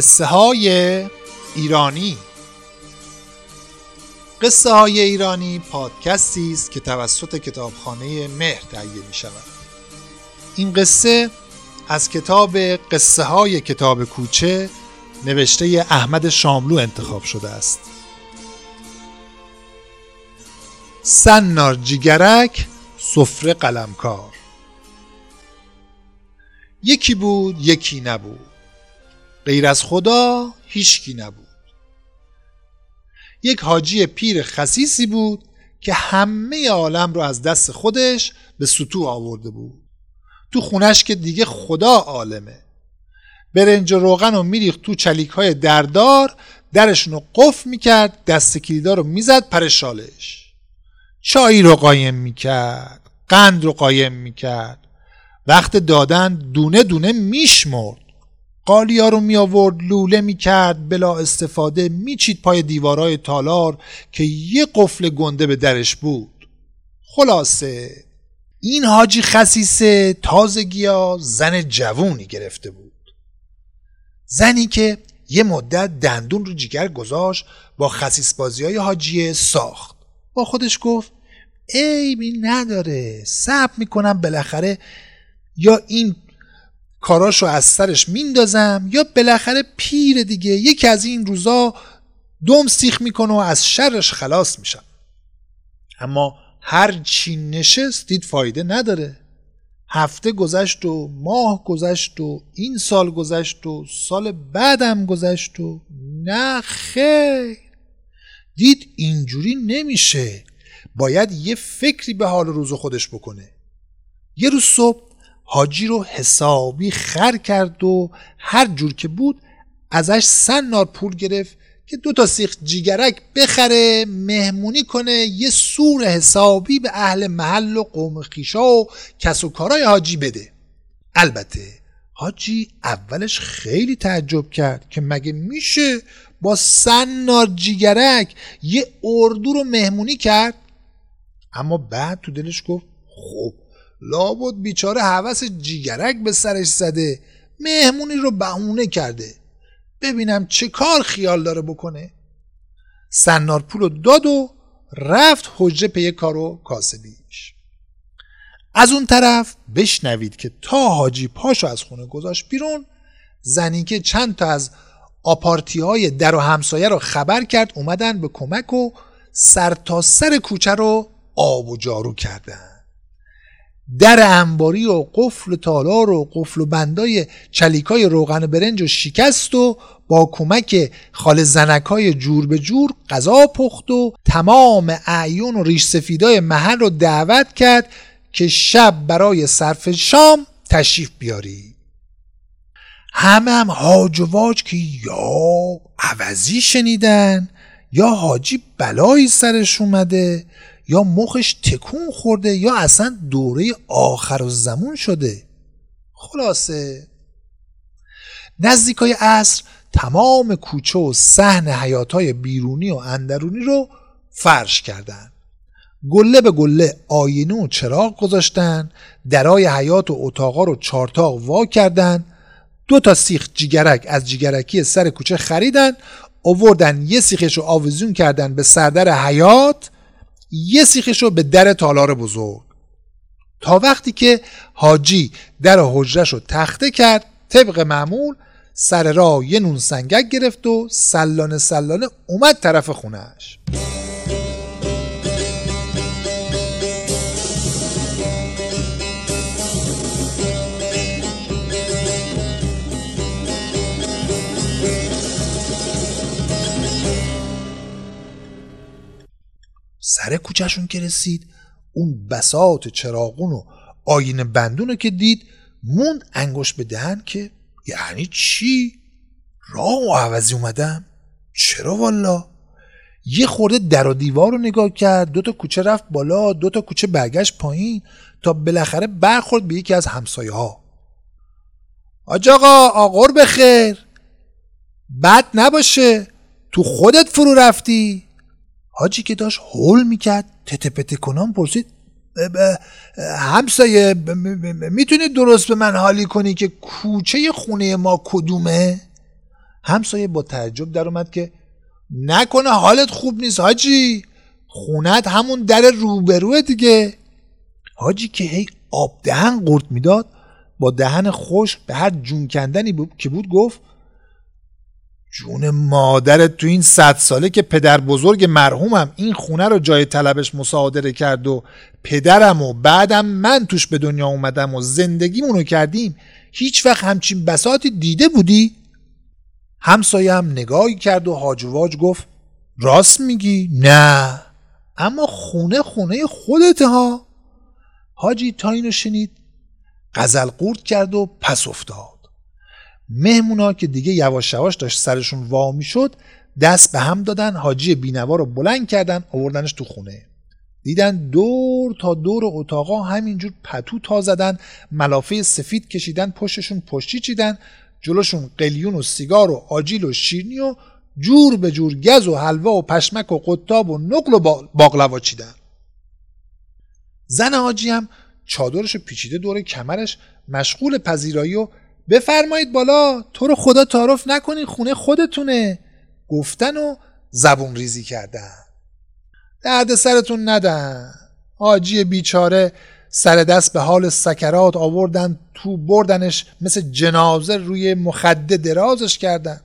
قصه های ایرانی. قصه های ایرانی پادکستی است که توسط کتابخانه مهر تهیه می شود. این قصه از کتاب قصه های کتاب کوچه نوشته احمد شاملو انتخاب شده است. سنار جیگرک سفره قلمکار. یکی بود یکی نبود. غیر از خدا هیچکی نبود. یک حاجی پیر خسیسی بود که همه عالم رو از دست خودش به سطوح آورده بود. تو خونش که دیگه خدا عالمه. برنج و روغن رو میریخت تو چلیک های دردار درشون رو قفل می‌کرد دست کلیدا رو می‌زد پر شالش. چایی رو قایم می‌کرد قند رو قایم می‌کرد. وقت دادن دونه دونه میشمرد. قالیا رو می آورد لوله می کرد بلا استفاده میچید پای دیوارای تالار که یه قفل گنده به درش بود. خلاصه این حاجی خسیسه تازگیا زن جوونی گرفته بود. زنی که یه مدت دندون رو جیگر گذاشت با خسیس بازی های حاجیه ساخت. با خودش گفت عیبی نداره صبر می‌کنم بالاخره یا این کاراشو از سرش میندازم یا بالاخره پیر دیگه یکی از این روزا دم سیخ می‌کنه و از شرش خلاص میشم. اما هر چی نشست دید فایده نداره. هفته گذشت و ماه گذشت و این سال گذشت و سال بعدم گذشت و نه خیر. دید اینجوری نمیشه. باید یه فکری به حال روز خودش بکنه. یه روز صبح حاجی رو حسابی خر کرد و هر جور که بود ازش سنار پول گرفت که دو تا سیخ جیگرک بخره مهمونی کنه یه سور حسابی به اهل محل و قوم خیشا و کس و کارای حاجی بده. البته حاجی اولش خیلی تعجب کرد که مگه میشه با سنار جیگرک یه اردو رو مهمونی کرد؟ اما بعد تو دلش گفت خب لابد بیچاره حوس جیگرک به سرش زده. مهمونی رو بهونه کرده. ببینم چه کار خیال داره بکنه. سنار پول داد و رفت حجره پی کارو کاسبیش. از اون طرف بشنوید که تا حاجی پاشو از خونه گذاشت بیرون زنی که چند تا از آپارتی های در و همسایه رو خبر کرد اومدن به کمک و سر تا سر کوچه رو آب و جارو کردن. در انباری و قفل تالار و قفل و بندای چلیکای روغن برنج و شکست و با کمک خال زنکای جور به جور غذا پخت و تمام اعیون و ریش سفیدای محل رو دعوت کرد که شب برای صرف شام تشریف بیاری. همه هم هاج و واج که یا عوضی شنیدن یا حاجی بلایی سرش اومده یا مخش تکون خورده یا اصلا دوره آخر و زمون شده؟ خلاصه. نزدیکای عصر تمام کوچه و صحن حیاتای بیرونی و اندرونی رو فرش کردن. گله به گله آینه و چراغ گذاشتن درای حیات و اتاقا رو چارتاق وا کردن دو تا سیخ جیگرک از جیگرکی سر کوچه خریدن اووردن یه سیخش رو آویزون کردن به سردر حیات یه سیخش رو به در تالار بزرگ. تا وقتی که حاجی در حجرش رو تخته کرد طبق معمول سر را یه نون سنگک گرفت و سلانه سلانه اومد طرف خونش سر کوچهشون که رسید اون بساط چراغون و آینه بندون رو که دید موند انگوش به دهن که یعنی چی؟ راه و عوضی اومدم؟ چرا والا؟ یه خورده در و دیوار رو نگاه کرد دو تا کوچه رفت بالا دو تا کوچه برگشت پایین تا بالاخره برخورد به یکی از همسایه ها آج آقا آقور بخیر بد نباشه تو خودت فرو رفتی حاجی که داشت هول می‌کرد. تته پته کنان پرسید همسایه می‌تونی درست به من حالی کنی که کوچه خونه ما کدومه؟ همسایه با تعجب در اومد که نکنه حالت خوب نیست حاجی. خونت همون در روبروه دیگه. حاجی که هی آب دهن قورت می‌داد با دهن خوش به هر جون کندنی که بود گفت جون مادرت تو این صد ساله که پدر بزرگ مرحومم این خونه رو جای طلبش مصادره کرد و پدرم و بعدم من توش به دنیا اومدم و زندگیمونو کردیم هیچ وقت همچین بساتی دیده بودی؟ همسایه هم نگاهی کرد و هاج واج گفت راست میگی؟ نه اما خونه خونه خودته ها حاجی تا اینو شنید غزل قورت کرد و پس افتاد مهمونا که دیگه یواش یواش داشت سرشون وا شد دست به هم دادن حاجی بینوا رو بلند کردن آوردنش تو خونه. دیدن دور تا دور اتاقا همینجور پتو تا زدن ملافه سفید کشیدن پشتشون پشتی چیدن جلوشون قلیون و سیگار و آجیل و شیرنی و جور به جور گز و حلوا و پشمک و قطاب و نقل و باقلوا چیدن. زن حاجی هم چادرش پیچیده دور کمرش مشغول پذیرایی و بفرمایید بالا تو رو خدا تعارف نکنین خونه خودتونه. گفتن و زبون ریزی کردن. درد سرتون ندن. آجی بیچاره سر دست به حال سکرات آوردن تو بردنش مثل جنازه روی مخده درازش کردن.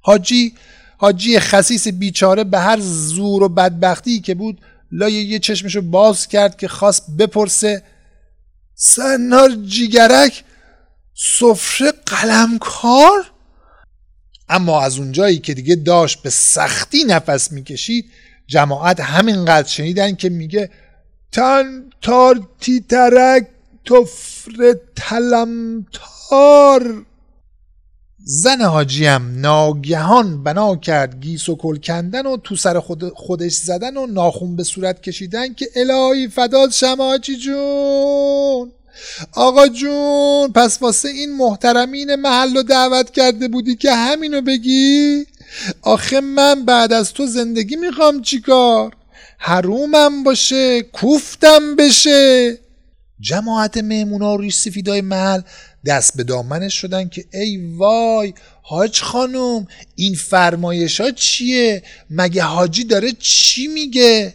حاجی حاجی خسیس بیچاره به هر زور و بدبختی که بود لای یه چشمشو باز کرد که خواست بپرسه سنار جیگرک سفره قلمکار؟ اما از اونجایی که دیگه داشت به سختی نفس می‌کشید جماعت همینقدر شنیدن که میگه تن تار تیترک تفر تلمتار. زن حاجیم ناگهان بنا کرد گیس و کل کندن و تو سر خود خودش زدن و ناخون به صورت کشیدن که الهی فداد شما جون. آقا جون پس واسه این محترمین محل رو دعوت کرده بودی که همینو بگی؟ آخه من بعد از تو زندگی می‌خوام چیکار؟ حرومم باشه کوفتم بشه. جماعت مهمونا و ریش سفیدای محل دست به دامنش شدن که ای وای حاج خانم این فرمایش ها چیه؟ مگه حاجی داره چی میگه؟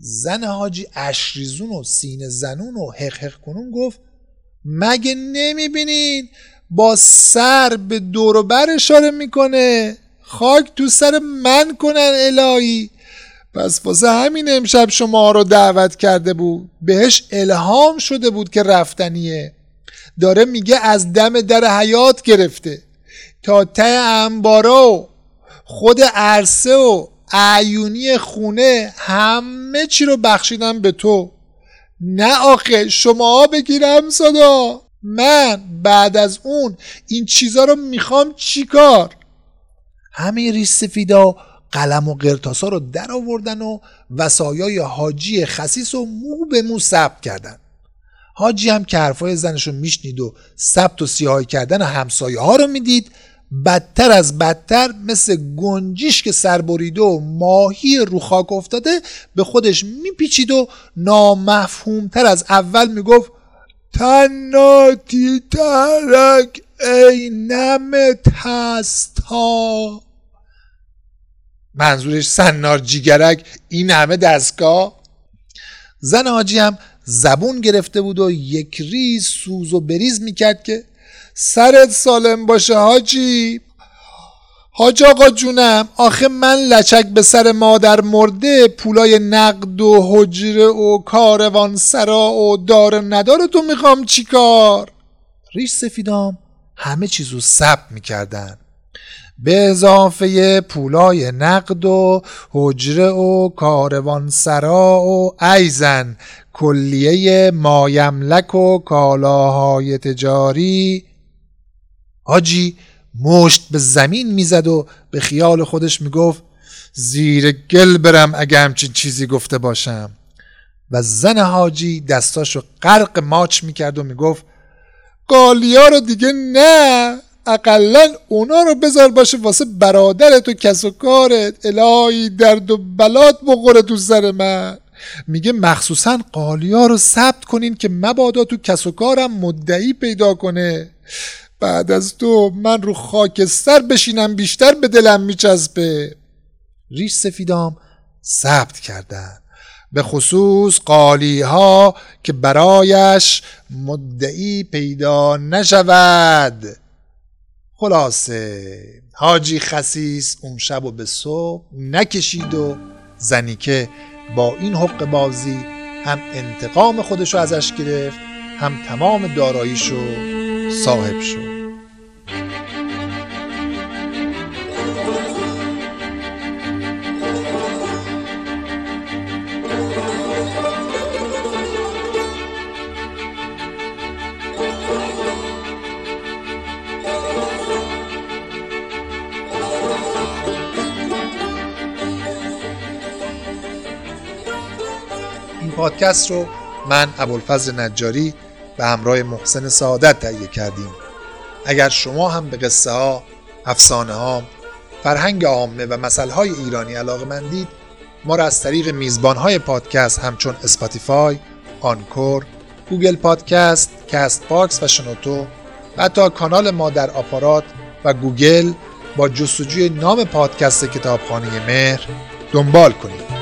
زن حاجی اشریزون و سینه زنون و حق حق کنون گفت مگه نمی‌بینین با سر به دور بر اشاره می‌کنه؟ خاک تو سر من کنن الهی. پس واسه همین امشب شما رو دعوت کرده بود. بهش الهام شده بود که رفتنیه. داره میگه از دم در حیات گرفته. تا ته انبارا خود عرصه و عیونی خونه همه چی رو بخشیدم به تو. نه آخه شما بگیرم صدا. من بعد از اون این چیزا رو می‌خوام چیکار؟ همه ریش سفیدا قلم و قرتاسا رو در آوردن و وسایای حاجی خسیس و مو به مو ثبت کردن. حاجی هم که حرفای زنش رو میشنید و ثبت و سیاهی کردن همسایه ها رو می‌دید بدتر از بدتر مثل گنجیش که سربریده و ماهی رو خاک افتاده به خودش میپیچید و نامفهومتر از اول می‌گفت تناتی ترک ای نمت هستا منظورش سنار جیگرک این همه دستگاه؟ زن حاجی هم زبون گرفته بود و یک ریز سوز و بریز می‌کرد که سرت سالم باشه حاجی. حاج آقا جونم آخه من لچک به سر مادر مرده پولای نقد و حجره و کاروان سرا و دار ندار تو می‌خوام چیکار؟ ریش سفیدام همه چیزو ثبت می‌کردن. به اضافه پولای نقد و حجره و کاروان سرا و ایزن کلیه مایملک و کالاهای تجاری حاجی مشت به زمین می‌زد و به خیال خودش می‌گفت زیر گل برم اگه همچین چیزی گفته باشم. و زن حاجی دستاشو غرق ماچ می‌کرد و می‌گفت قالیا رو دیگه نه اقلا اونا رو بذار باشه واسه برادرت و کس و کارت. الهی درد و بلات بخوره تو سر من. میگه مخصوصا قالیا رو ثبت کنین که مبادا تو کس و کارم مدعی پیدا کنه. بعد از تو من رو خاکستر بشینم بیشتر به دلم میچسبه. ریش سفیدام ثبت کردن. به خصوص قالی ها که برایش مدعی پیدا نشود. خلاصه حاجی خسیس اون شب و به صبح نکشید و زنیکه با این حق بازی هم انتقام خودشو ازش گرفت هم تمام داراییشو صاحب شد. پادکست رو من ابوالفضل نجاری به همراه محسن سعادت تهیه کردیم. اگر شما هم به قصه ها، افسانه ها، فرهنگ عامه و های ایرانی علاقه مندید ما را از طریق میزبان های پادکست همچون اسپاتیفای، آنکور، گوگل پادکست، کست باکس و شنوتو و حتی کانال ما در آپارات و گوگل با جستجوی نام پادکست کتابخانه مهر دنبال کنید.